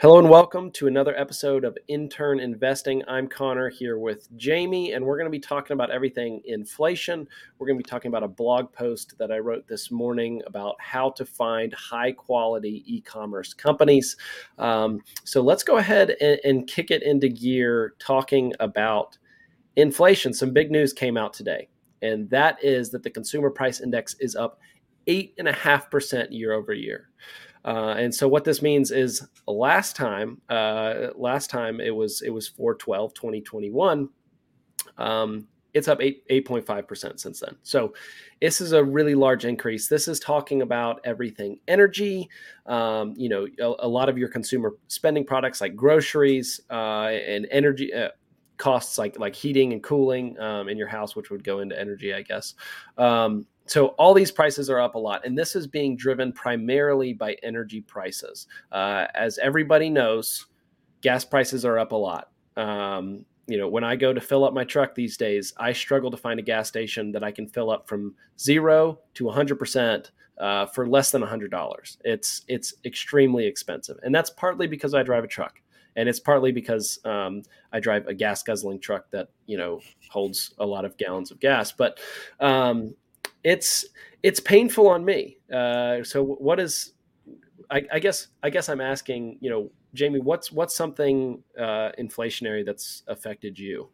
Hello and welcome to another episode of Intern Investing. I'm Connor here with Jamie, and we're going to be talking about everything inflation. We're going to be talking about a blog post that I wrote this morning about how to find high quality e commerce companies. Um, so let's go ahead and, and kick it into gear talking about inflation. Some big news came out today, and that is that the consumer price index is up 8.5% year over year. Uh, and so what this means is last time, uh, last time it was it was 412 2021. Um, it's up 8, 8.5% since then. So this is a really large increase. This is talking about everything energy, um, you know, a, a, lot of your consumer spending products like groceries uh, and energy uh, costs like like heating and cooling um, in your house, which would go into energy, I guess. Um, so all these prices are up a lot, and this is being driven primarily by energy prices. Uh, as everybody knows, gas prices are up a lot. Um, you know, when I go to fill up my truck these days, I struggle to find a gas station that I can fill up from zero to 100 uh, percent for less than $100. It's it's extremely expensive, and that's partly because I drive a truck and it's partly because um, I drive a gas guzzling truck that you know holds a lot of gallons of gas. But um, it's it's painful on me. Uh, so what is I, I, guess I guess I'm asking you know Jamie what's what's something uh, inflationary that's affected you?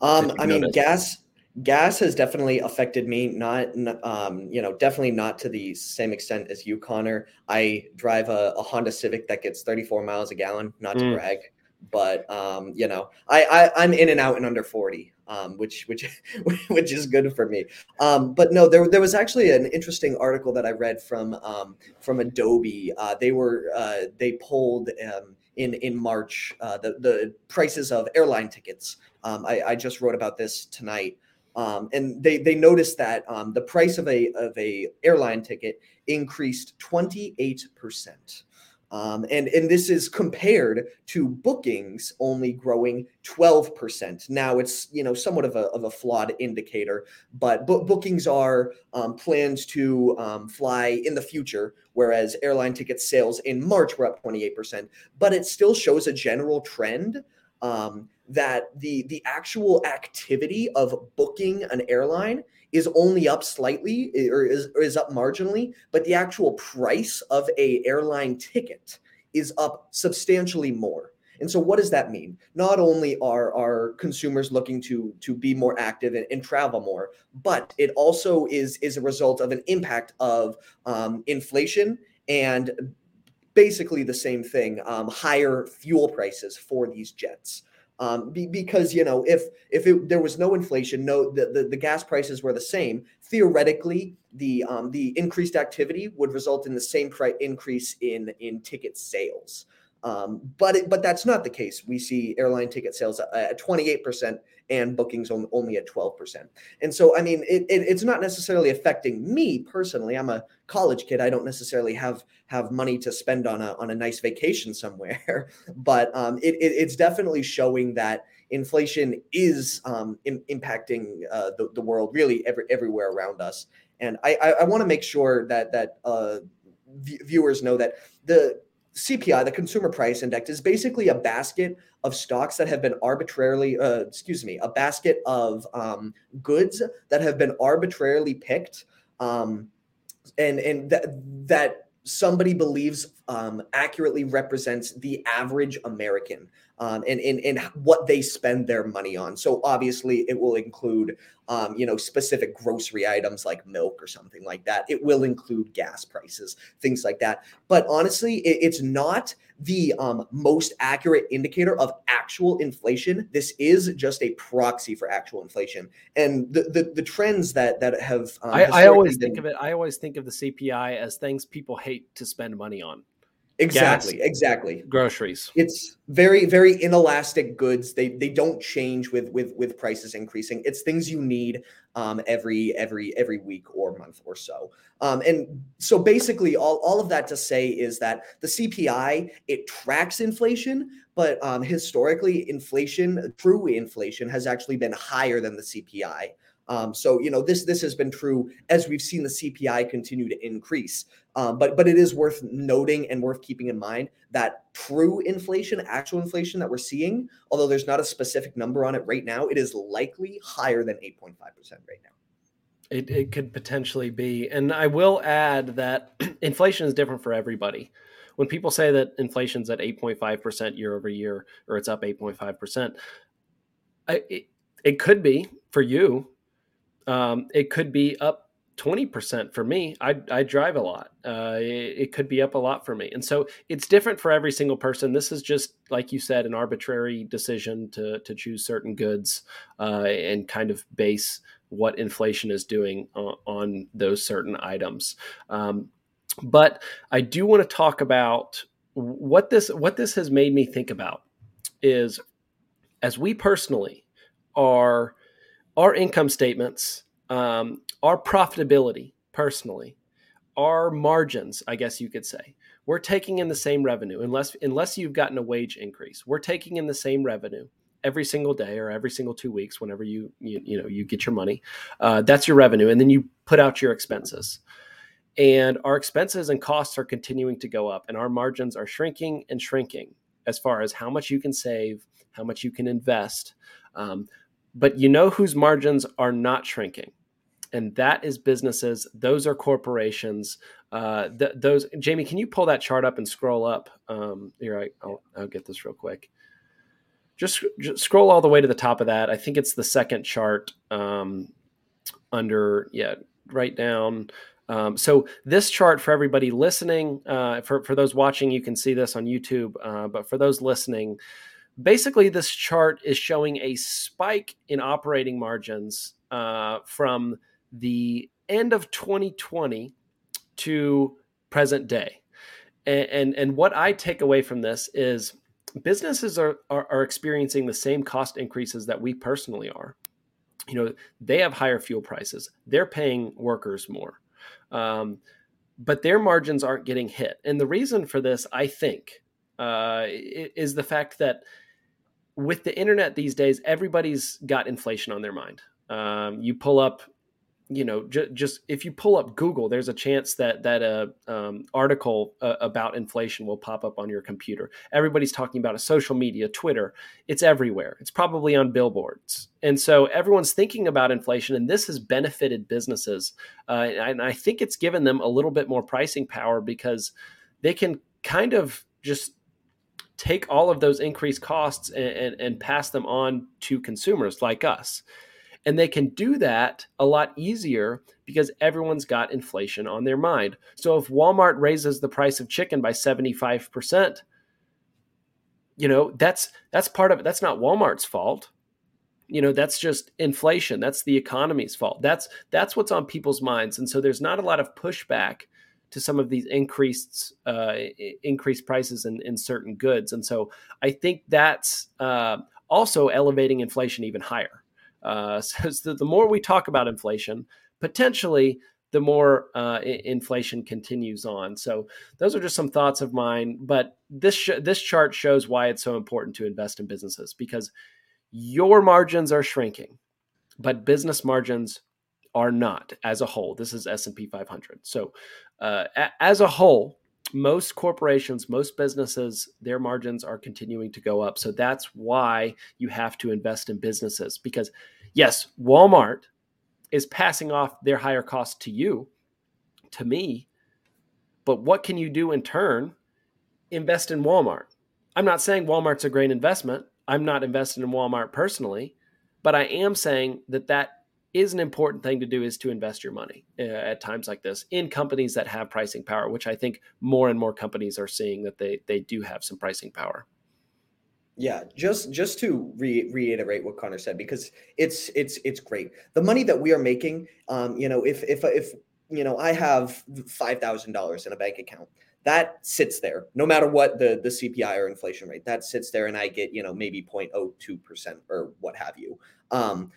Um, I mean gas gas has definitely affected me not um, you know definitely not to the same extent as you connor i drive a, a honda civic that gets 34 miles a gallon not to mm. brag but um, you know I, I i'm in and out in under 40 um, which which which is good for me. Um, but no, there there was actually an interesting article that I read from um, from Adobe. Uh, they were uh, they pulled um, in in March uh, the the prices of airline tickets. Um, I, I, just wrote about this tonight. Um, and they, they noticed that the price of a of a airline ticket increased 28 percent um, and, and this is compared to bookings only growing 12%. Now it's, you know, somewhat of a, of a flawed indicator, but bo- bookings are um, plans to um, fly in the future, whereas airline ticket sales in March were up 28%. But it still shows a general trend um, that the, the actual activity of booking an airline is only up slightly or is, or is up marginally, but the actual price of a airline ticket is up substantially more. And so, what does that mean? Not only are our consumers looking to to be more active and, and travel more, but it also is is a result of an impact of um, inflation and basically the same thing: um, higher fuel prices for these jets um, be, because you know if if it, there was no inflation, no the, the, the gas prices were the same. Theoretically, the um, the increased activity would result in the same price increase in in ticket sales. Um, but it, but that's not the case. We see airline ticket sales at 28% and bookings on, only at 12%. And so, I mean, it, it, it's not necessarily affecting me personally. I'm a college kid. I don't necessarily have have money to spend on a on a nice vacation somewhere. but um, it, it's definitely showing that inflation is um, in, impacting uh, the, the world really every, everywhere around us. And I, I, I want to make sure that that uh, v- viewers know that the CPI, the Consumer Price Index, is basically a basket of stocks that have been arbitrarily, uh, excuse me, a basket of um, goods that have been arbitrarily picked, um, and and that that somebody believes um, accurately represents the average American um, and, and, and what they spend their money on. So obviously, it will include, um, you know, specific grocery items like milk or something like that. It will include gas prices, things like that. But honestly, it, it's not the um, most accurate indicator of actual inflation. This is just a proxy for actual inflation, and the the, the trends that that have. Um, I, I always been, think of it. I always think of the CPI as things people hate to spend money on. Exactly, gas, exactly. Groceries. It's very, very inelastic goods. They they don't change with with with prices increasing. It's things you need um, every every every week or month or so. Um, and so basically, all all of that to say is that the CPI it tracks inflation, but um, historically, inflation, true inflation, has actually been higher than the CPI. Um, so you know this this has been true as we've seen the CPI continue to increase. Um, but but it is worth noting and worth keeping in mind that true inflation, actual inflation that we're seeing, although there's not a specific number on it right now, it is likely higher than 8.5% right now. It, it could potentially be. And I will add that inflation is different for everybody. When people say that inflation's at 8.5% year over year, or it's up 8.5%, I, it, it could be for you. Um, it could be up 20% for me. I, I drive a lot. Uh, it, it, could be up a lot for me. And so it's different for every single person. This is just, like you said, an arbitrary decision to, to choose certain goods uh, and kind of base what inflation is doing on, on those certain items. Um, but I do want to talk about what this what this has made me think about is as we personally are our income statements, um, our profitability personally, our margins, I guess you could say, we're taking in the same revenue. Unless unless you've gotten a wage increase. We're taking in the same revenue every single day or every single two weeks whenever you you, you know you get your money. Uh, that's your revenue. And then you put out your expenses. And our expenses and costs are continuing to go up and our margins are shrinking and shrinking as far as how much you can save how much you can invest um, but you know whose margins are not shrinking and that is businesses those are corporations uh, th- those jamie can you pull that chart up and scroll up um, here I, will I'll get this real quick just, just, scroll all the way to the top of that. I think it's the second chart um, under, yeah, right down. Um, so this chart for everybody listening, uh, for, for those watching, you can see this on YouTube, uh, but for those listening, basically this chart is showing a spike in operating margins uh, from the end of 2020 to present day. And, and, and what I take away from this is businesses are, are, are experiencing the same cost increases that we personally are. You know, they have higher fuel prices. They're paying workers more, um, but their margins aren't getting hit. And the reason for this, I think, uh, is the fact that with the internet these days, everybody's got inflation on their mind. Um, you pull up you know, j- just if you pull up Google, there's a chance that that a um, article uh, about inflation will pop up on your computer. Everybody's talking about it. Social media, Twitter, it's everywhere. It's probably on billboards, and so everyone's thinking about inflation, and this has benefited businesses, uh, and I think it's given them a little bit more pricing power because they can kind of just take all of those increased costs and, and, and pass them on to consumers like us. And they can do that a lot easier because everyone's got inflation on their mind. So if Walmart raises the price of chicken by 75%, you know, that's that's part of it. That's not Walmart's fault. You know, that's just inflation. That's the economy's fault. That's that's what's on people's minds. And so there's not a lot of pushback to some of these increased uh, increased prices in, in certain goods. And so I think that's uh, also elevating inflation even higher. Uh, so the more we talk about inflation, potentially the more uh, inflation continues on. So those are just some thoughts of mine. But this sh- this chart shows why it's so important to invest in businesses because your margins are shrinking, but business margins are not as a whole. This is S and P 500. So uh, a- as a whole, most corporations, most businesses, their margins are continuing to go up. So that's why you have to invest in businesses because, yes, Walmart is passing off their higher costs to you, to me. But what can you do in turn? Invest in Walmart. I'm not saying Walmart's a great investment. I'm not invested in Walmart personally, but I am saying that that is an important thing to do is to invest your money uh, at times like this in companies that have pricing power which i think more and more companies are seeing that they they do have some pricing power. Yeah just just to re- reiterate what connor said because it's it's it's great. The money that we are making um you know if if if you know i have $5000 in a bank account that sits there no matter what the the cpi or inflation rate that sits there and i get you know maybe 0.02% or what have you. Um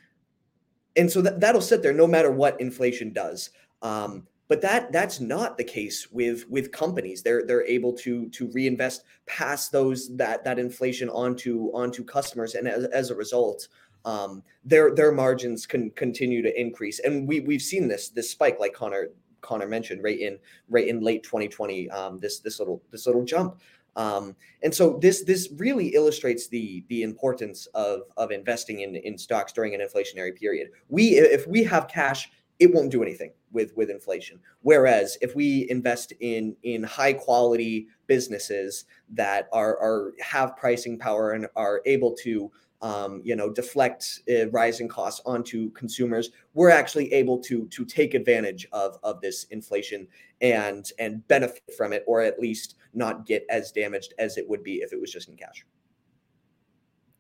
and so that, that'll sit there no matter what inflation does. Um, but that that's not the case with with companies. They're they're able to to reinvest past those that that inflation onto onto customers, and as, as a result, um, their their margins can continue to increase. And we we've seen this this spike, like Connor Connor mentioned, right in right in late 2020. Um, this this little this little jump. Um, and so this this really illustrates the the importance of of investing in in stocks during an inflationary period. We if we have cash, it won't do anything with with inflation. Whereas if we invest in in high quality businesses that are are have pricing power and are able to um, you know, deflect uh, rising costs onto consumers, we're actually able to to take advantage of of this inflation and and benefit from it, or at least not get as damaged as it would be if it was just in cash.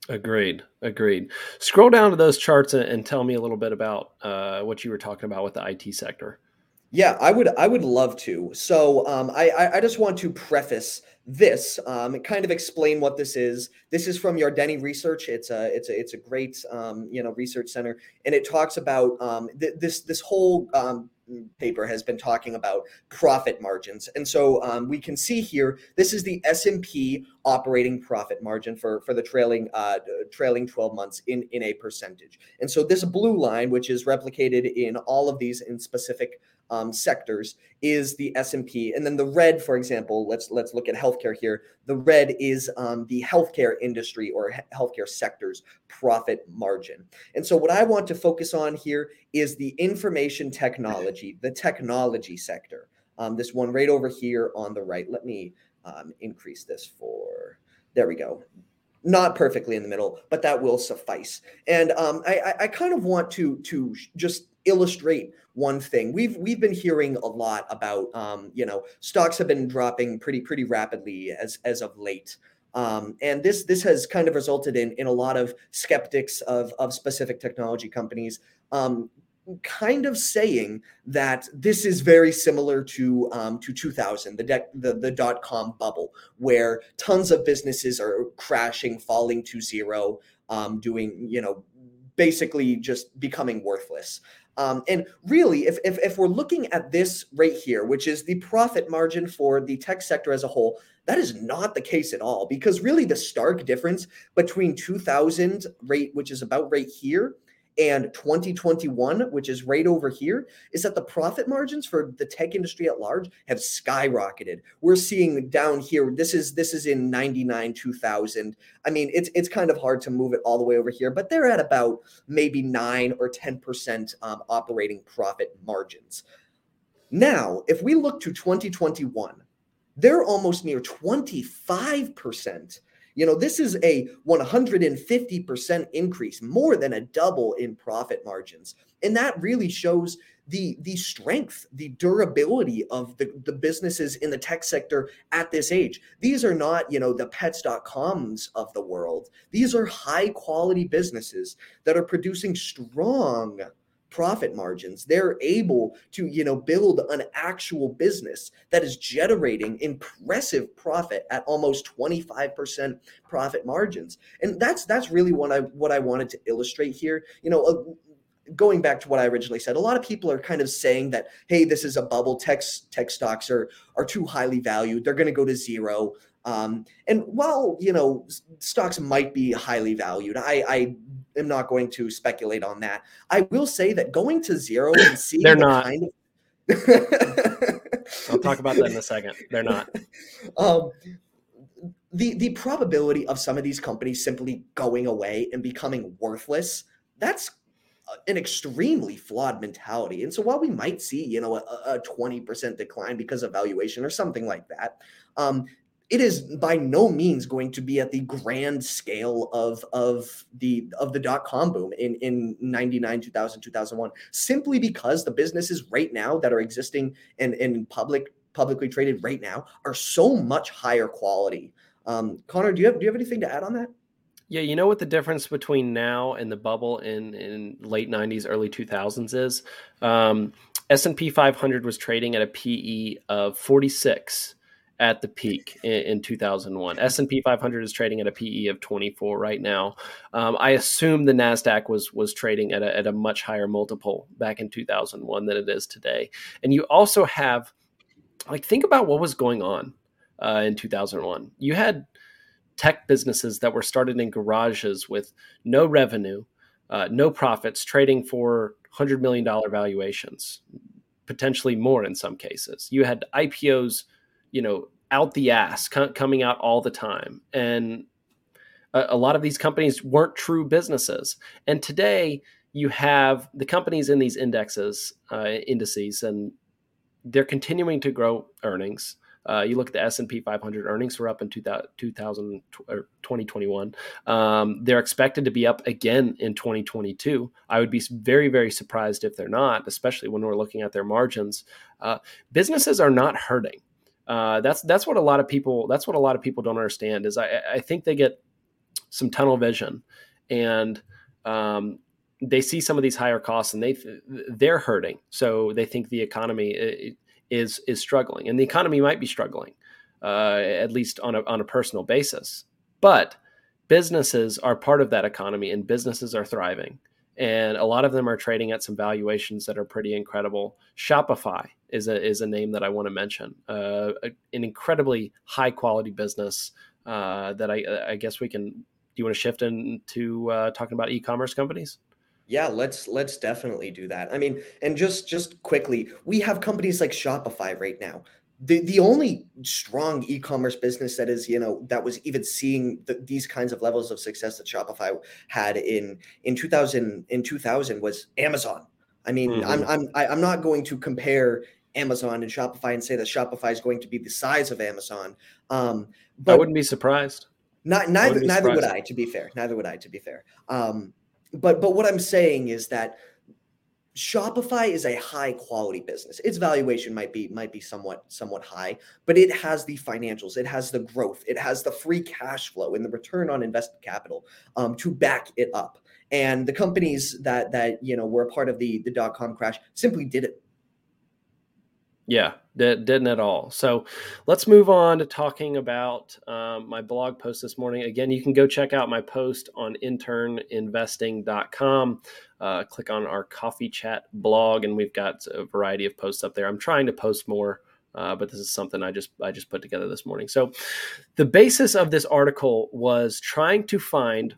Agreed. Agreed. Scroll down to those charts and, tell me a little bit about uh, what you were talking about with the IT sector. Yeah, I would. I would love to. So, um, I, I just want to preface this, um, kind of explain what this is. This is from Yardeni Research. It's a it's a it's a great um, you know research center, and it talks about um, th- this this whole um, paper has been talking about profit margins and so um, we can see here this is the s&p operating profit margin for for the trailing uh, trailing 12 months in in a percentage and so this blue line which is replicated in all of these in specific um, sectors is the S&P, and then the red, for example, let's let's look at healthcare here. The red is um, the healthcare industry or he- healthcare sector's profit margin. And so, what I want to focus on here is the information technology, the technology sector. Um, this one right over here on the right. Let me um, increase this for. There we go not perfectly in the middle, but that will suffice. And um, I, I, kind of want to to just illustrate one thing. We've we've been hearing a lot about um, you know stocks have been dropping pretty pretty rapidly as as of late. Um, and this this has kind of resulted in in a lot of skeptics of of specific technology companies um, kind of saying that this is very similar to um, to 2000 the, de- the the dot com bubble where tons of businesses are crashing falling to zero um, doing you know basically just becoming worthless um, and really, if, if, if we're looking at this right here, which is the profit margin for the tech sector as a whole, that is not the case at all. Because really, the stark difference between 2000 rate, which is about right here, and 2021, which is right over here, is that the profit margins for the tech industry at large have skyrocketed. We're seeing down here, this is this is in 99, 2000. I mean, it's it's kind of hard to move it all the way over here, but they're at about maybe nine or 10% um, operating profit margins. Now, if we look to 2021, they're almost near 25% you know, this is a 150% increase, more than a double in profit margins. And that really shows the the strength, the durability of the, the businesses in the tech sector at this age. These are not, you know, the pets.coms of the world. These are high quality businesses that are producing strong profit margins they're able to you know build an actual business that is generating impressive profit at almost 25% profit margins and that's that's really what i what i wanted to illustrate here you know uh, going back to what I originally said, a lot of people are kind of saying that, hey, this is a bubble. Tech tech stocks are are too highly valued. They're going to go to zero. Um, and while you know stocks might be highly valued, I, I am not going to speculate on that. I will say that going to zero and seeing they're not. Kind of... I'll talk about that in a second. They're not. Um, the the probability of some of these companies simply going away and becoming worthless that's an extremely flawed mentality. And so while we might see, you know, a, a 20% decline because of valuation or something like that, um, it is by no means going to be at the grand scale of of the of the dot com boom in in 99 2000 2001 simply because the businesses right now that are existing and in public publicly traded right now are so much higher quality. Um, connor do you have do you have anything to add on that? Yeah, you know what the difference between now and the bubble in, in late '90s, early 2000s is. Um, S&P 500 was trading at a PE of 46 at the peak in, in 2001. S&P 500 is trading at a PE of 24 right now. Um, I assume the Nasdaq was was trading at a, at a much higher multiple back in 2001 than it is today. And you also have like think about what was going on uh, in 2001. You had tech businesses that were started in garages with no revenue. uh, no profits, trading for hundred million dollar valuations, potentially more in some cases. You had IPOs, you know, out the ass coming out all the time, and a, a lot of these companies weren't true businesses. And today, you have the companies in these indexes, uh, indices, and they're continuing to grow earnings. Uh, you look at the S&P 500 earnings were up in 2000, 2000 or 2021. Um, they're expected to be up again in 2022. I would be very, very surprised if they're not, especially when we're looking at their margins. Uh, businesses are not hurting. Uh, that's that's what a lot of people that's what a lot of people don't understand is I, I think they get some tunnel vision and um, they see some of these higher costs and they they're hurting. So they think the economy is is struggling and the economy might be struggling uh, at least on a, on a personal basis. But businesses are part of that economy and businesses are thriving. And a lot of them are trading at some valuations that are pretty incredible. Shopify is a is a name that i want to mention uh, an incredibly high quality business uh, that I, I guess we can do you want to shift into uh, talking about e-commerce companies yeah, let's let's definitely do that. I mean, and just just quickly, we have companies like Shopify right now. The the only strong e-commerce business that is, you know, that was even seeing the, these kinds of levels of success that Shopify had in in 2000 in 2000 was Amazon. I mean, mm-hmm. I'm I'm I, am i am not going to compare Amazon and Shopify and say that Shopify is going to be the size of Amazon. Um, but I wouldn't be surprised. Not neither neither would I. To be fair, neither would I. To be fair, um, but but what I'm saying is that Shopify is a high quality business. Its valuation might be might be somewhat somewhat high, but it has the financials, it has the growth, it has the free cash flow and the return on invested capital um, to back it up. And the companies that that you know were a part of the the dot com crash simply did yeah, didn't at all. So let's move on to talking about um, my blog post this morning. Again, you can go check out my post on interninvesting.com. Uh, click on our coffee chat blog, and we've got a variety of posts up there. I'm trying to post more. Uh, but this is something I just I just put together this morning. So, the basis of this article was trying to find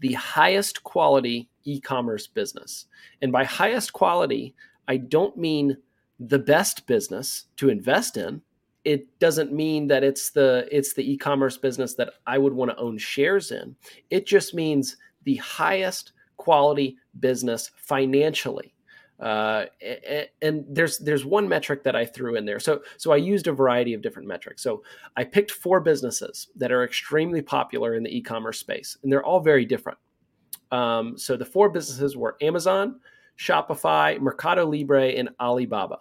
the highest quality e-commerce business, and by highest quality, I don't mean the best business to invest in it doesn't mean that it's the it's the e-commerce business that I would want to own shares in. It just means the highest quality business financially. Uh, and there's there's one metric that I threw in there. So so I used a variety of different metrics. So I picked four businesses that are extremely popular in the e-commerce space, and they're all very different. Um, so the four businesses were Amazon, Shopify, Mercado Libre, and Alibaba.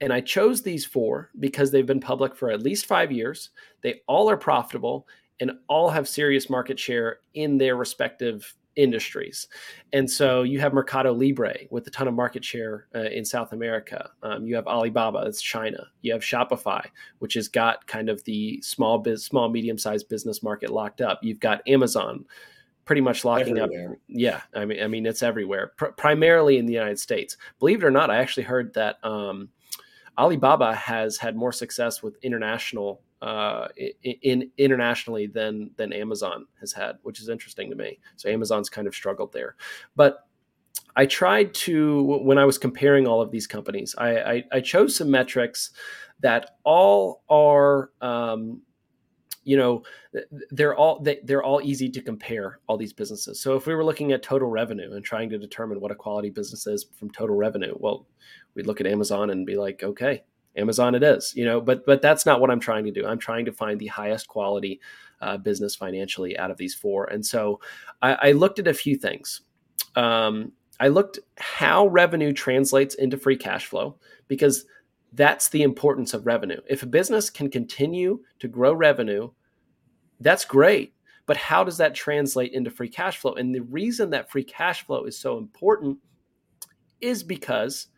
And I chose these four because they've been public for at least five years. They all are profitable and all have serious market share in their respective industries. And so you have Mercado Libre with a ton of market share uh, in South America. Um, you have Alibaba, that's China. You have Shopify, which has got kind of the small biz, small medium sized business market locked up. You've got Amazon, pretty much locking everywhere. up. Yeah, I mean, I mean it's everywhere, pr- primarily in the United States. Believe it or not, I actually heard that. Um, Alibaba has had more success with international uh, in, in, internationally than than Amazon has had, which is interesting to me. So Amazon's kind of struggled there, but I tried to when I was comparing all of these companies, I, I, I chose some metrics that all are um, you know they're all they're all easy to compare all these businesses. So if we were looking at total revenue and trying to determine what a quality business is from total revenue well we'd look at amazon and be like okay amazon it is you know but but that's not what i'm trying to do. I'm trying to find the highest quality uh, business financially out of these four. And so i, I looked at a few things. Um, i looked how revenue translates into free cash flow because that's the importance of revenue. If a business can continue to grow revenue that's great. But how does that translate into free cash flow? And the reason that free cash flow is so important is because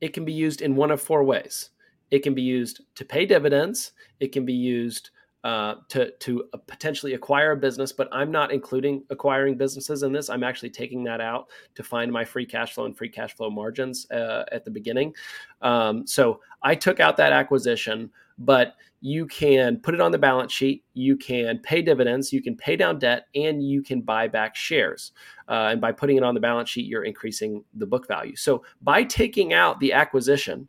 it can be used in one of four ways. It can be used to pay dividends. It can be used uh, to to potentially acquire a business, but I'm not including acquiring businesses in this. I'm actually taking that out to find my free cash flow and free cash flow margins uh, at the beginning. Um, so I took out that acquisition, but you can put it on the balance sheet, you can pay dividends, you can pay down debt, and you can buy back shares. Uh, and by putting it on the balance sheet, you're increasing the book value. So by taking out the acquisition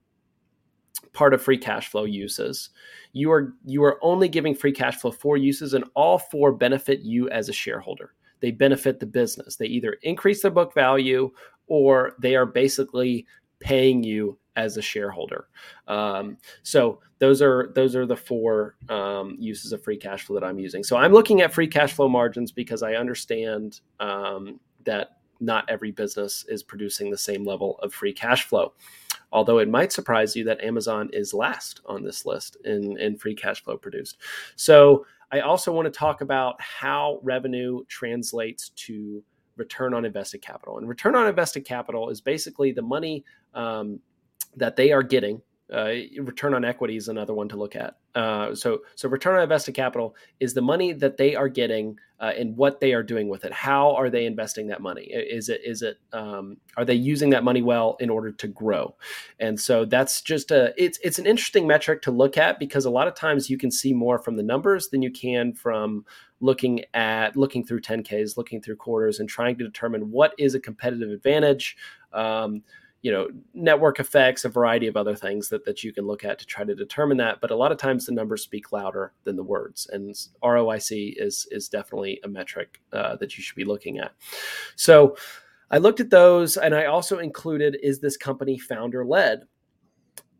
part of free cash flow uses, you are you are only giving free cash flow four uses, and all four benefit you as a shareholder. They benefit the business. They either increase their book value or they are basically paying you as a shareholder. Um, so those are those are the four um, uses of free cash flow that I'm using. So I'm looking at free cash flow margins because I understand um, that not every business is producing the same level of free cash flow. Although it might surprise you that Amazon is last on this list in, in free cash flow produced. So I also want to talk about how revenue translates to return on invested capital. And return on invested capital is basically the money um, that they are getting. Uh, return on equity is another one to look at. Uh, so, so return on invested capital is the money that they are getting uh, and what they are doing with it. How are they investing that money? Is it is it um, are they using that money well in order to grow? And so that's just a it's it's an interesting metric to look at because a lot of times you can see more from the numbers than you can from looking at looking through 10ks, looking through quarters, and trying to determine what is a competitive advantage. Um, you know network effects a variety of other things that, that you can look at to try to determine that but a lot of times the numbers speak louder than the words and roic is is definitely a metric uh, that you should be looking at. So i looked at those and i also included is this company founder led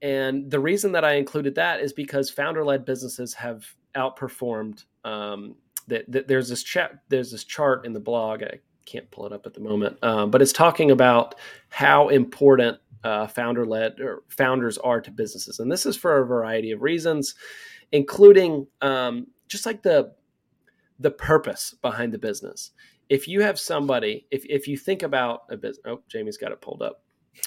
and the reason that i included that is because founder led businesses have outperformed um, that, that there's this chat there's this chart in the blog I can't pull it up at the moment, um, but it's talking about how important uh, founder led or founders are to businesses, and this is for a variety of reasons, including um, just like the the purpose behind the business. If you have somebody, if if you think about a business, oh, Jamie's got it pulled up.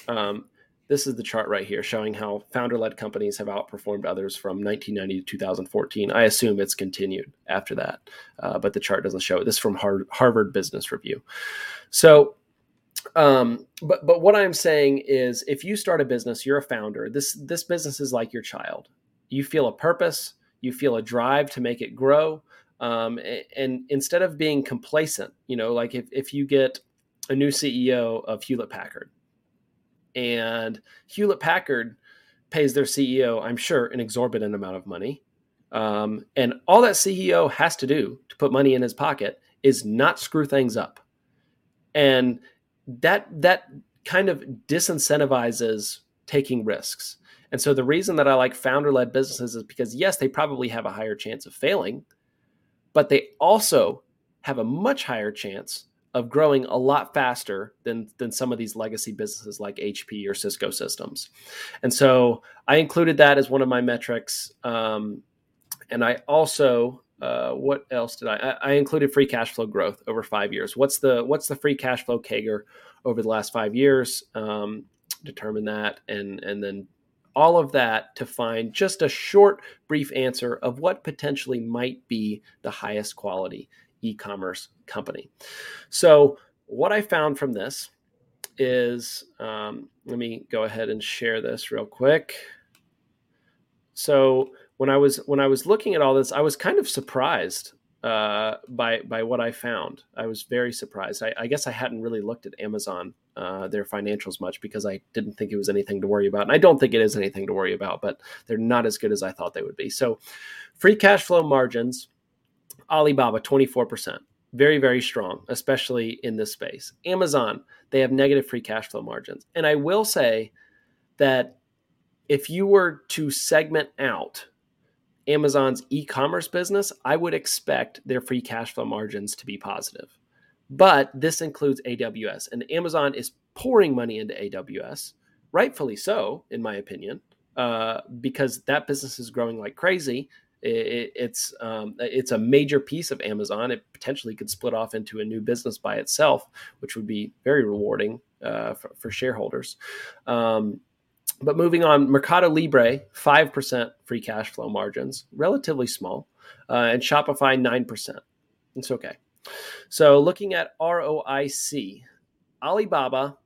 Um, this is the chart right here showing how founder led companies have outperformed others from 1990 to 2014. I assume it's continued after that, uh, but the chart doesn't show it. This is from Harvard Business Review. So, um, but but what I'm saying is, if you start a business, you're a founder. This this business is like your child. You feel a purpose. You feel a drive to make it grow. Um, and instead of being complacent, you know, like if, if you get a new CEO of Hewlett Packard, and Hewlett Packard pays their CEO, I'm sure, an exorbitant amount of money. Um, and all that CEO has to do to put money in his pocket is not screw things up. And that that kind of disincentivizes taking risks. And so the reason that I like founder-led businesses is because yes, they probably have a higher chance of failing, but they also have a much higher chance of growing a lot faster than than some of these legacy businesses like HP or Cisco systems. And so I included that as one of my metrics. Um, and I also uh, what else did I, I? I included free cash flow growth over five years. What's the what's the free cash flow CAGR over the last five years? Um, determine that, and and then all of that to find just a short, brief answer of what potentially might be the highest quality e-commerce company. So what I found from this is, um, let me go ahead and share this real quick. So when I was when I was looking at all this, I was kind of surprised uh, by by what I found. I was very surprised. I, I guess I hadn't really looked at Amazon uh, their financials much because I didn't think it was anything to worry about, and I don't think it is anything to worry about. But they're not as good as I thought they would be. So, free cash flow margins Alibaba, 24%. Very, very strong, especially in this space. Amazon, they have negative free cash flow margins. And I will say that if you were to segment out Amazon's e commerce business, I would expect their free cash flow margins to be positive. But this includes AWS, and Amazon is pouring money into AWS, rightfully so, in my opinion, uh, because that business is growing like crazy it, it's um, it's a major piece of Amazon. It potentially could split off into a new business by itself, which would be very rewarding uh, for, for, shareholders. Um, but moving on, Mercado Libre, 5% free cash flow margins, relatively small, uh, and Shopify, 9%. It's okay. So looking at ROIC, Alibaba,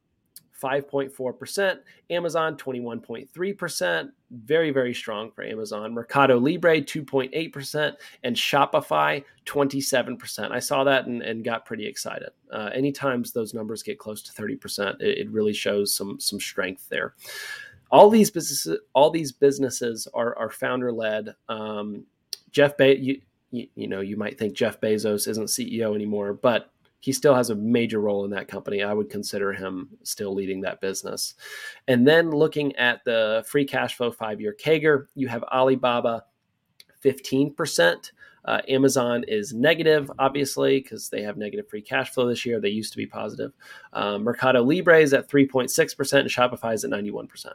5.4%. Amazon, 21.3%. Very, very strong for Amazon. Mercado Libre, 2.8%. And Shopify, 27%. I saw that and, and got pretty excited. Uh, anytime those numbers get close to 30%, it, it really shows some, some strength there. All these businesses, all these businesses are, are founder led. Um, Jeff Be- you, you, you know, you might think Jeff Bezos isn't CEO anymore, but he still has a major role in that company. I would consider him still leading that business. And then looking at the free cash flow five year CAGR, you have Alibaba 15%. Uh, Amazon is negative, obviously, because they have negative free cash flow this year. They used to be positive. Um, Mercado Libre is at 3.6%, and Shopify is at 91%.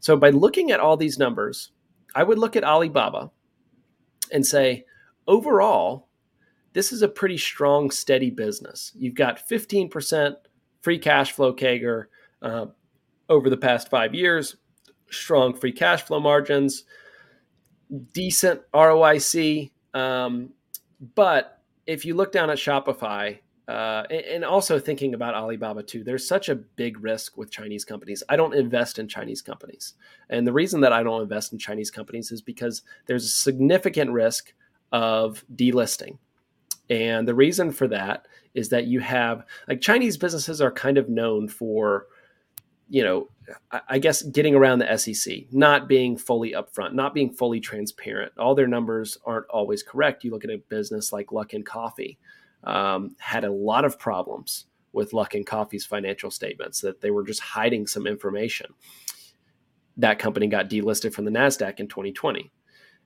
So by looking at all these numbers, I would look at Alibaba and say, overall, this is a pretty strong, steady business. You've got 15% free cash flow CAGR uh, over the past five years, strong free cash flow margins, decent ROIC. Um, but if you look down at Shopify, uh, and also thinking about Alibaba too, there's such a big risk with Chinese companies. I don't invest in Chinese companies. And the reason that I don't invest in Chinese companies is because there's a significant risk of delisting. And the reason for that is that you have like Chinese businesses are kind of known for, you know, I guess getting around the SEC, not being fully upfront, not being fully transparent. All their numbers aren't always correct. You look at a business like Luckin Coffee, um, had a lot of problems with Luckin Coffee's financial statements that they were just hiding some information. That company got delisted from the Nasdaq in 2020,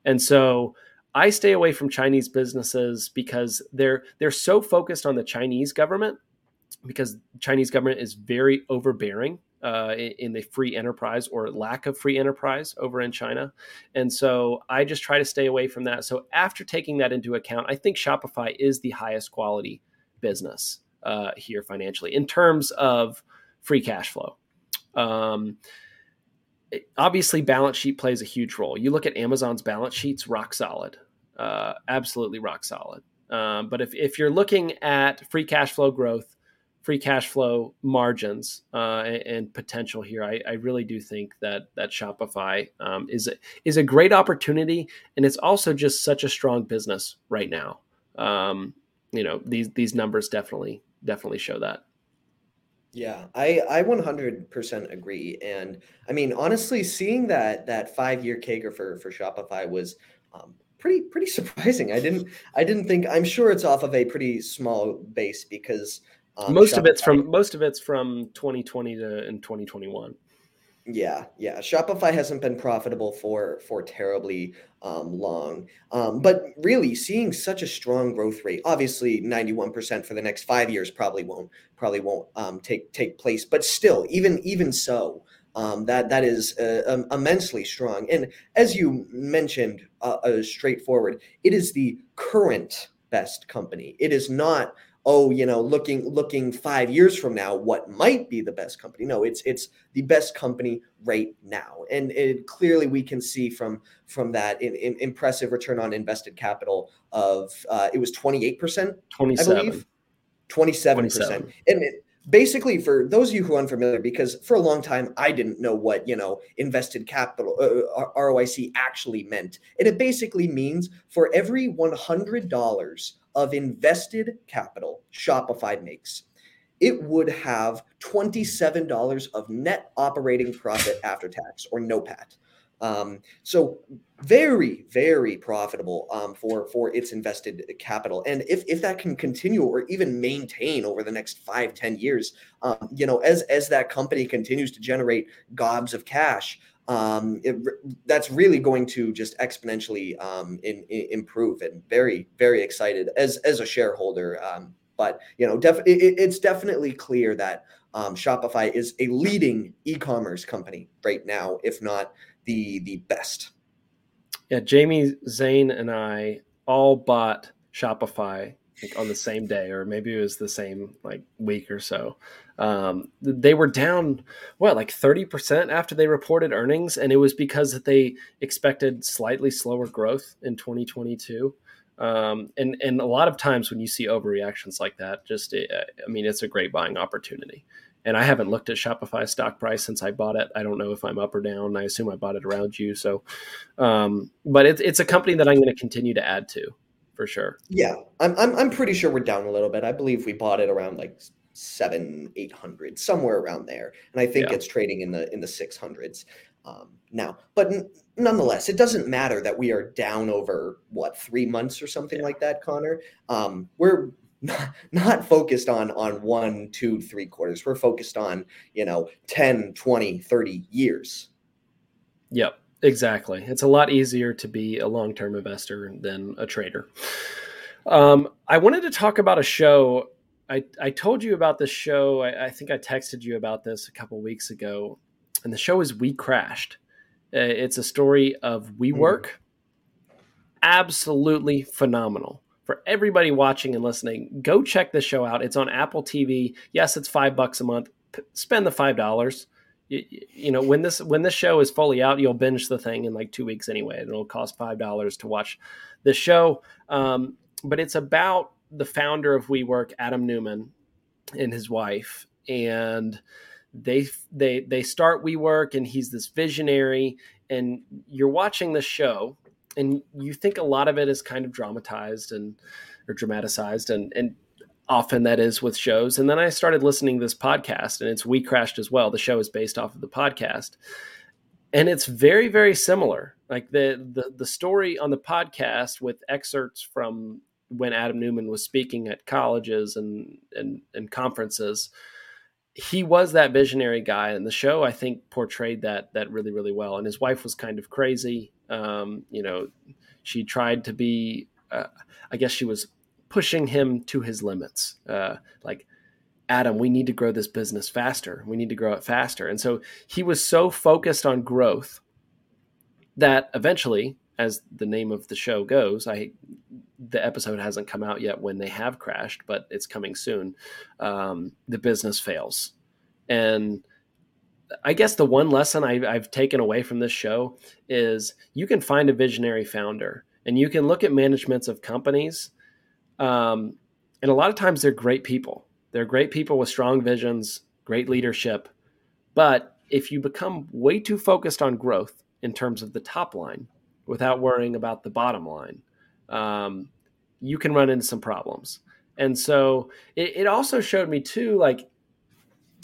and so I stay away from Chinese businesses because they're they're so focused on the Chinese government because Chinese government is very overbearing uh, in the free enterprise or lack of free enterprise over in China. And so I just try to stay away from that. So after taking that into account, I think Shopify is the highest quality business uh, here financially in terms of free cash flow. Um, obviously, balance sheet plays a huge role. You look at Amazon's balance sheets, rock solid uh, absolutely rock solid. Um, but if, if you're looking at free cash flow growth, free cash flow margins, uh, and, and, potential here, I, I, really do think that that Shopify um, is a, is a great opportunity, and it's also just such a strong business right now. Um, you know, these these numbers definitely definitely show that. Yeah, I I 100% agree, and I mean honestly, seeing that that five year CAGR for for Shopify was um, pretty pretty surprising. I didn't I didn't think. I'm sure it's off of a pretty small base because um, most Shopify, of it's from most of it's from 2020 to in 2021. Yeah, yeah. Shopify hasn't been profitable for for terribly um, long, um, but really seeing such a strong growth rate. Obviously, ninety one percent for the next five years probably won't probably won't um, take take place. But still, even even so, um, that that is uh, um, immensely strong. And as you mentioned, uh, uh, straightforward, it is the current best company. It is not oh you know looking looking five years from now what might be the best company no it's it's the best company right now and it clearly we can see from from that in, in impressive return on invested capital of uh, it was 28% 27 I believe 27%, 27. and it, basically for those of you who are unfamiliar because for a long time i didn't know what you know invested capital uh, uh roic actually meant and it basically means for every $100 of invested capital shopify makes it would have $27 of net operating profit after tax or NOPAT. Um, so very, very profitable um, for for its invested capital. And if if that can continue or even maintain over the next five, ten years, um, you know, as as that company continues to generate gobs of cash, um, it, that's really going to just exponentially um, in, in improve. And very, very excited as as a shareholder. Um, but you know, def- it, it's definitely clear that um, Shopify is a leading e-commerce company right now, if not the the best. Yeah, Jamie Zane and I all bought Shopify like on the same day, or maybe it was the same like week or so. Um, they were down what like thirty percent after they reported earnings, and it was because they expected slightly slower growth in 2022. Um, and and a lot of times when you see overreactions like that, just I mean, it's a great buying opportunity. And I haven't looked at Shopify stock price since I bought it. I don't know if I'm up or down. I assume I bought it around you. So, um, but it's it's a company that I'm going to continue to add to for sure. Yeah, I'm, I'm I'm pretty sure we're down a little bit. I believe we bought it around like seven, eight hundred, somewhere around there, and I think yeah. it's trading in the in the six hundreds um, now. But n- nonetheless, it doesn't matter that we are down over what three months or something yeah. like that, Connor. Um, we're not, not focused on on one two three quarters. We're focused on you know 10 20 30 years. Yep exactly. It's a lot easier to be a long-term investor than a trader. Um, i wanted to talk about a show. I, I told you about this show. I, I think i texted you about this a couple weeks ago. And the show is WeCrashed. Uh, it's a story of WeWork. Mm. absolutely phenomenal for everybody watching and listening, go check this show out. It's on Apple TV. Yes, it's five bucks a month. P- spend the five dollars. You, you, know when this when this show is fully out, you'll binge the thing in like two weeks anyway. It'll cost five dollars to watch the show. Um, but it's about the founder of WeWork, Adam Neumann, and his wife, and they they they start WeWork, and he's this visionary. And you're watching the show, and you think a lot of it is kind of dramatized and or dramatized and and often that is with shows. And then i started listening to this podcast and it's WeCrashed as well. The show is based off of the podcast. And it's very very similar. Like the the, the story on the podcast with excerpts from when adam neumann was speaking at colleges and and, and conferences he was that visionary guy and the show i think portrayed that that really really well. And his wife was kind of crazy. Um, you know she tried to be uh, i guess she was pushing him to his limits. Uh, like adam we need to grow this business faster. We need to grow it faster. And so he was so focused on growth that eventually as the name of the show goes i the episode hasn't come out yet when they have crashed, but it's coming soon. Um, the business fails, and I guess the one lesson I, I've taken away from this show is you can find a visionary founder, and you can look at managements of companies, um, and a lot of times they're great people. They're great people with strong visions, great leadership, but if you become way too focused on growth in terms of the top line without worrying about the bottom line um, you can run into some problems. And so it, it also showed me too, like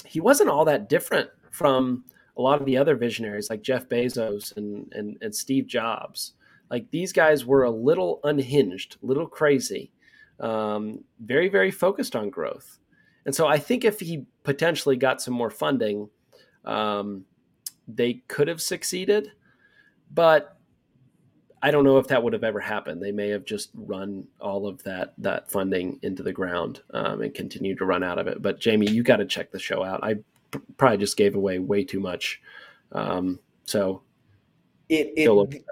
he wasn't all that different from a lot of the other visionaries like Jeff Bezos and, and, and Steve Jobs. Like these guys were a little unhinged, a little crazy, um, very, very focused on growth. And so I think if he potentially got some more funding, um, they could have succeeded. But I don't know if that would have ever happened. They may have just run all of that that funding into the ground um, and continued to run out of it. But Jamie, you got to check the show out. I p- probably just gave away way too much. Um, so it, it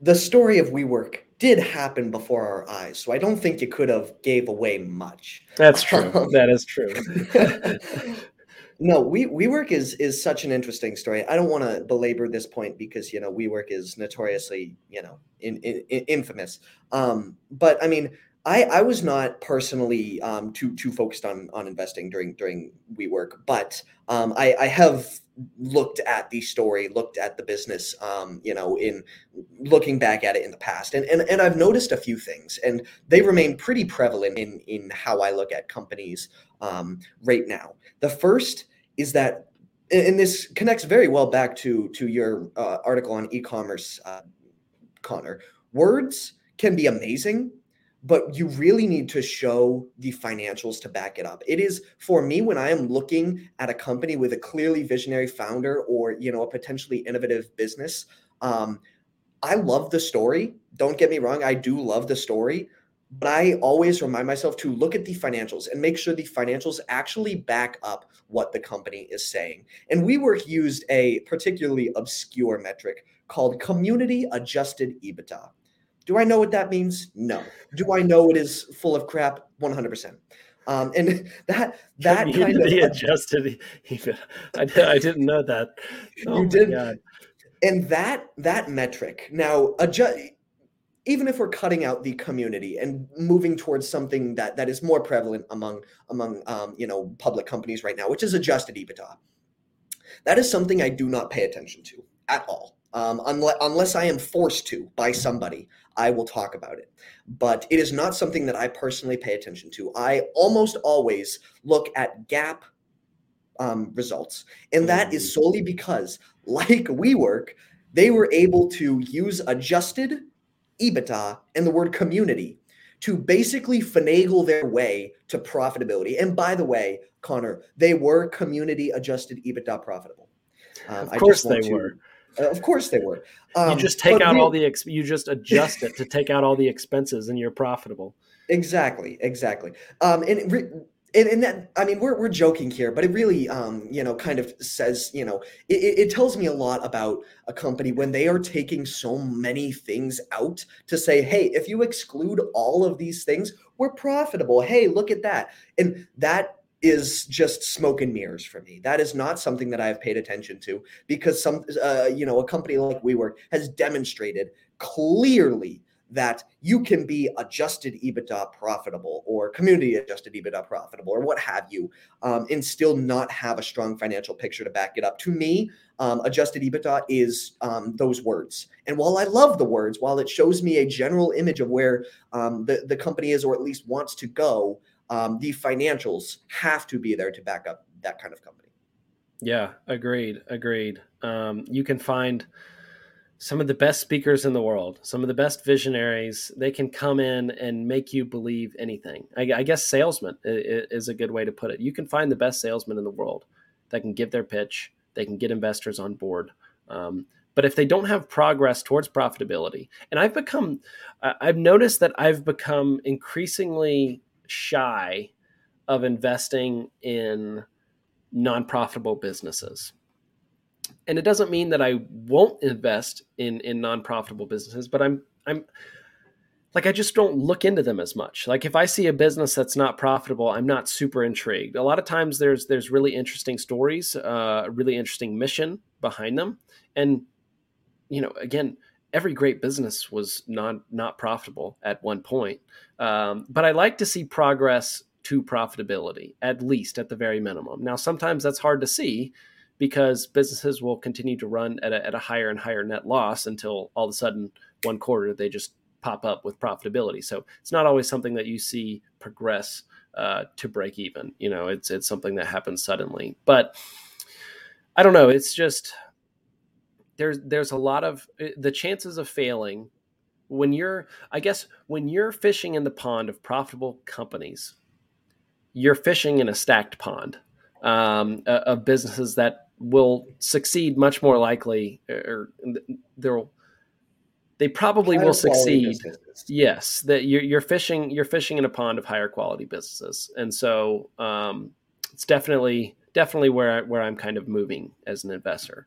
the story of WeWork did happen before our eyes, so I don't think you could have gave away much. That's true. that is true. No, we WeWork is is such an interesting story. I don't want to belabor this point because you know WeWork is notoriously you know in, in, in infamous. Um, but I mean, I I was not personally um, too too focused on on investing during during WeWork, but um, I I have looked at the story, looked at the business, um, you know, in looking back at it in the past, and and and I've noticed a few things, and they remain pretty prevalent in in how I look at companies um, right now. The first is that, and this connects very well back to to your uh, article on e-commerce, uh, Connor. Words can be amazing, but you really need to show the financials to back it up. It is for me when I am looking at a company with a clearly visionary founder or you know a potentially innovative business. Um, I love the story. Don't get me wrong, I do love the story, but I always remind myself to look at the financials and make sure the financials actually back up what the company is saying. And WeWork used a particularly obscure metric called community adjusted EBITDA. Do I know what that means? No. Do I know it is full of crap? 100%. Um, and that that kind of adjusted. I, I didn't know that. Oh you did. God. And that that metric now adjust even if we're cutting out the community and moving towards something that that is more prevalent among among um, you know public companies right now, which is adjusted EBITDA, that is something I do not pay attention to at all. Um, unless, unless I am forced to by somebody, I will talk about it. But it is not something that I personally pay attention to. I almost always look at GAAP um, results, and that is mm. solely because, like WeWork, they were able to use adjusted EBITDA and the word community to basically finagle their way to profitability. And by the way, Connor, they were community adjusted EBITDA profitable. Um, of course they to, were. Uh, of course they were. Um, you just take out all the ex- you just adjust it to take out all the expenses and you're profitable. Exactly, exactly. Um, and re- and, and that i mean we're, we're joking here but it really um, you know kind of says you know it, it tells me a lot about a company when they are taking so many things out to say hey if you exclude all of these things we're profitable hey look at that and that is just smoke and mirrors for me. That is not something that I've paid attention to because some, uh, you know, a company like WeWork has demonstrated clearly that you can be adjusted EBITDA profitable or community adjusted EBITDA profitable or what have you, um, and still not have a strong financial picture to back it up. To me, um, adjusted EBITDA is um, those words. And while I love the words, while it shows me a general image of where um, the, the company is or at least wants to go, um, the financials have to be there to back up that kind of company. Yeah, agreed. Agreed. Um, you can find some of the best speakers in the world, some of the best visionaries. They can come in and make you believe anything. I, I guess salesman is a good way to put it. You can find the best salesman in the world that can give their pitch, they can get investors on board. Um, but if they don't have progress towards profitability, and I've become, I've noticed that I've become increasingly shy of investing in non profitable businesses and it doesn't mean that I won't invest in in non-profitable businesses, but I'm I'm like I just don't look into them as much. Like if I see a business that's not profitable, I'm not super intrigued. A lot of times there's there's really interesting stories, uh, really interesting mission behind them, and you know, again, every great business was not not profitable at one point. Um, but I like to see progress to profitability, at least at the very minimum. Now, sometimes that's hard to see because businesses will continue to run at a, at a higher and higher net loss until all of a sudden one quarter they just pop up with profitability. So it's not always something that you see progress uh, to break even. You know, it's it's something that happens suddenly. But I don't know. It's just there's there's a lot of eh, the chances of failing when you're I guess when you're fishing in the pond of profitable companies, you're fishing in a stacked pond um, of businesses that will succeed much more likely, or they'll they probably higher will succeed. Yes, that you're, you're, fishing you're fishing in a pond of higher quality businesses, and so um, it's definitely definitely where I, where I'm kind of moving as an investor.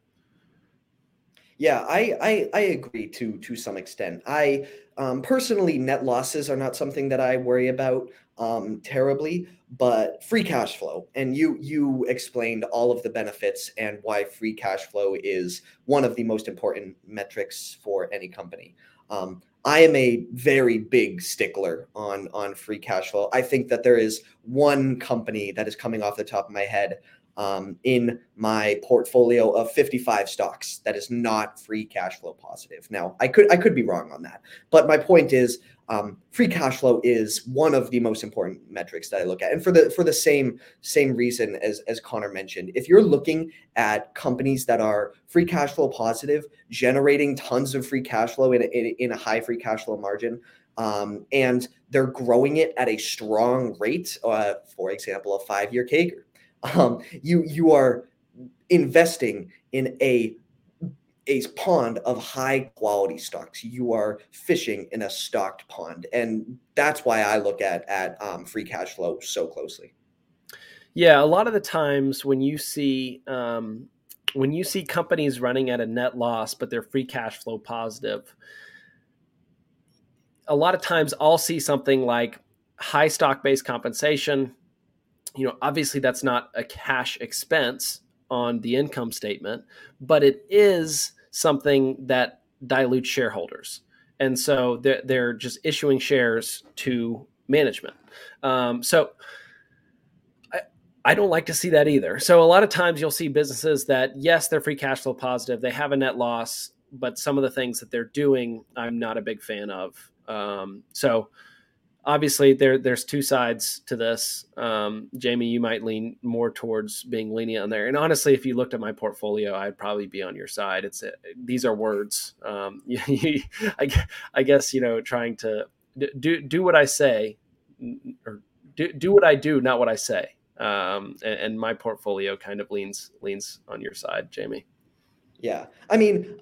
Yeah, I, I, I agree to to some extent. I um, personally, net losses are not something that I worry about um, terribly, but free cash flow. And you you explained all of the benefits and why free cash flow is one of the most important metrics for any company. Um, I am a very big stickler on on free cash flow. I think that there is one company that is coming off the top of my head um, in my portfolio of 55 stocks that is not free cash flow positive. Now, I could I could be wrong on that, but my point is um, free cash flow is one of the most important metrics that I look at, and for the for the same same reason as as Connor mentioned, if you're looking at companies that are free cash flow positive, generating tons of free cash flow in a, in a high free cash flow margin, um, and they're growing it at a strong rate, uh, for example, a five year CAGR um, you you are investing in a a pond of high quality stocks. You are fishing in a stocked pond, and that's why I look at at um, free cash flow so closely. Yeah, a lot of the times when you see um, when you see companies running at a net loss, but they're free cash flow positive, a lot of times I'll see something like high stock based compensation, you know, obviously that's not a cash expense on the income statement, but it is something that dilutes shareholders. and so they're, they're just issuing shares to management. Um, so I, don't like to see that either. So a lot of times you'll see businesses that yes, they're free cash flow positive, they have a net loss, but some of the things that they're doing, I'm not a big fan of. Um, so obviously there there's two sides to this. Um, Jamie, you might lean more towards being lenient on there. And honestly, if you looked at my portfolio, I'd probably be on your side. It's these are words. Um, I, I guess you know trying to do do what I say or do, do what I do, not what I say. Um, and, and my portfolio kind of leans leans on your side, Jamie. Yeah, I mean,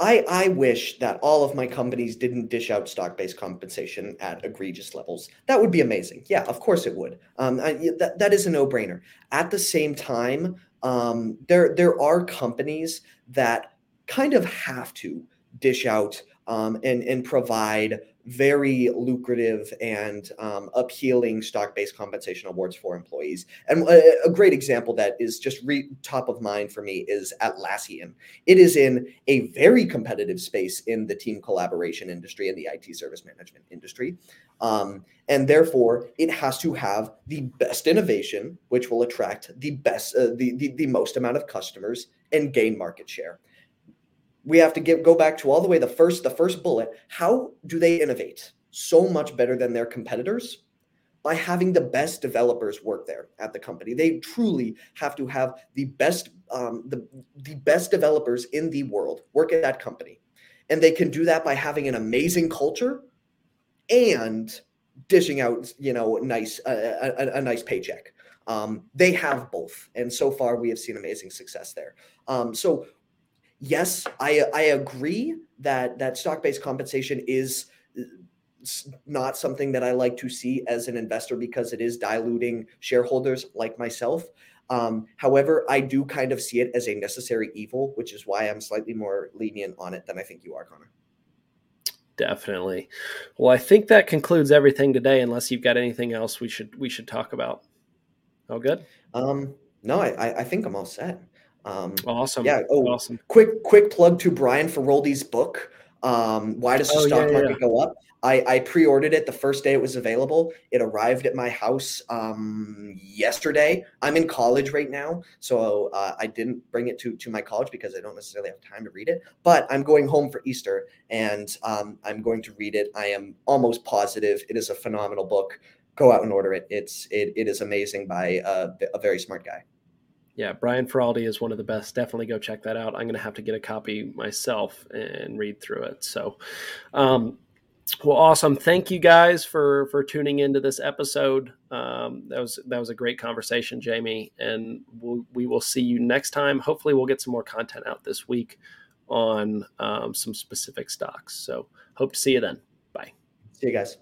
I, I wish that all of my companies didn't dish out stock based compensation at egregious levels. That would be amazing. Yeah, of course it would. Um, I, that, that is a no brainer. At the same time, um, there, there are companies that kind of have to dish out um, and, and provide very lucrative and um, appealing stock-based compensation awards for employees. And a, a great example that is just re- top of mind for me is Atlassian. It is in a very competitive space in the team collaboration industry and the IT service management industry. Um, and therefore, it has to have the best innovation, which will attract the best, uh, the, the, the most amount of customers and gain market share we have to get go back to all the way the first the first bullet. How do they innovate so much better than their competitors? By having the best developers work there at the company. They truly have to have the best um, the, the best developers in the world work at that company. And they can do that by having an amazing culture and dishing out you know nice a, a, nice paycheck. Um, they have both. And so far we have seen amazing success there. Um, so yes, I I agree that that stock based compensation is not something that I like to see as an investor because it is diluting shareholders like myself. Um, however, I do kind of see it as a necessary evil, which is why I'm slightly more lenient on it than I think you are, Connor. Definitely. Well, I think that concludes everything today. Unless you've got anything else we should we should talk about. All good. Um, no, I I think I'm all set. Um, awesome. Yeah. Oh, awesome. Quick, quick plug to Brian for Feroldi's book. Um, Why does the oh, stock yeah, market yeah. go up? I, I pre-ordered it the first day it was available. It arrived at my house um, yesterday. I'm in college right now, so uh, I didn't bring it to to my college because I don't necessarily have time to read it. But I'm going home for Easter, and um, I'm going to read it. I am almost positive it is a phenomenal book. Go out and order it. It's it, it is amazing by a, a very smart guy yeah, Brian Feroldi is one of the best. Definitely go check that out. I'm going to have to get a copy myself and read through it. So, um, well, awesome. Thank you guys for for tuning into this episode. Um, that was that was a great conversation, Jamie, and we'll, we will see you next time. Hopefully, we'll get some more content out this week on um, some specific stocks. So, hope to see you then. Bye. See you guys.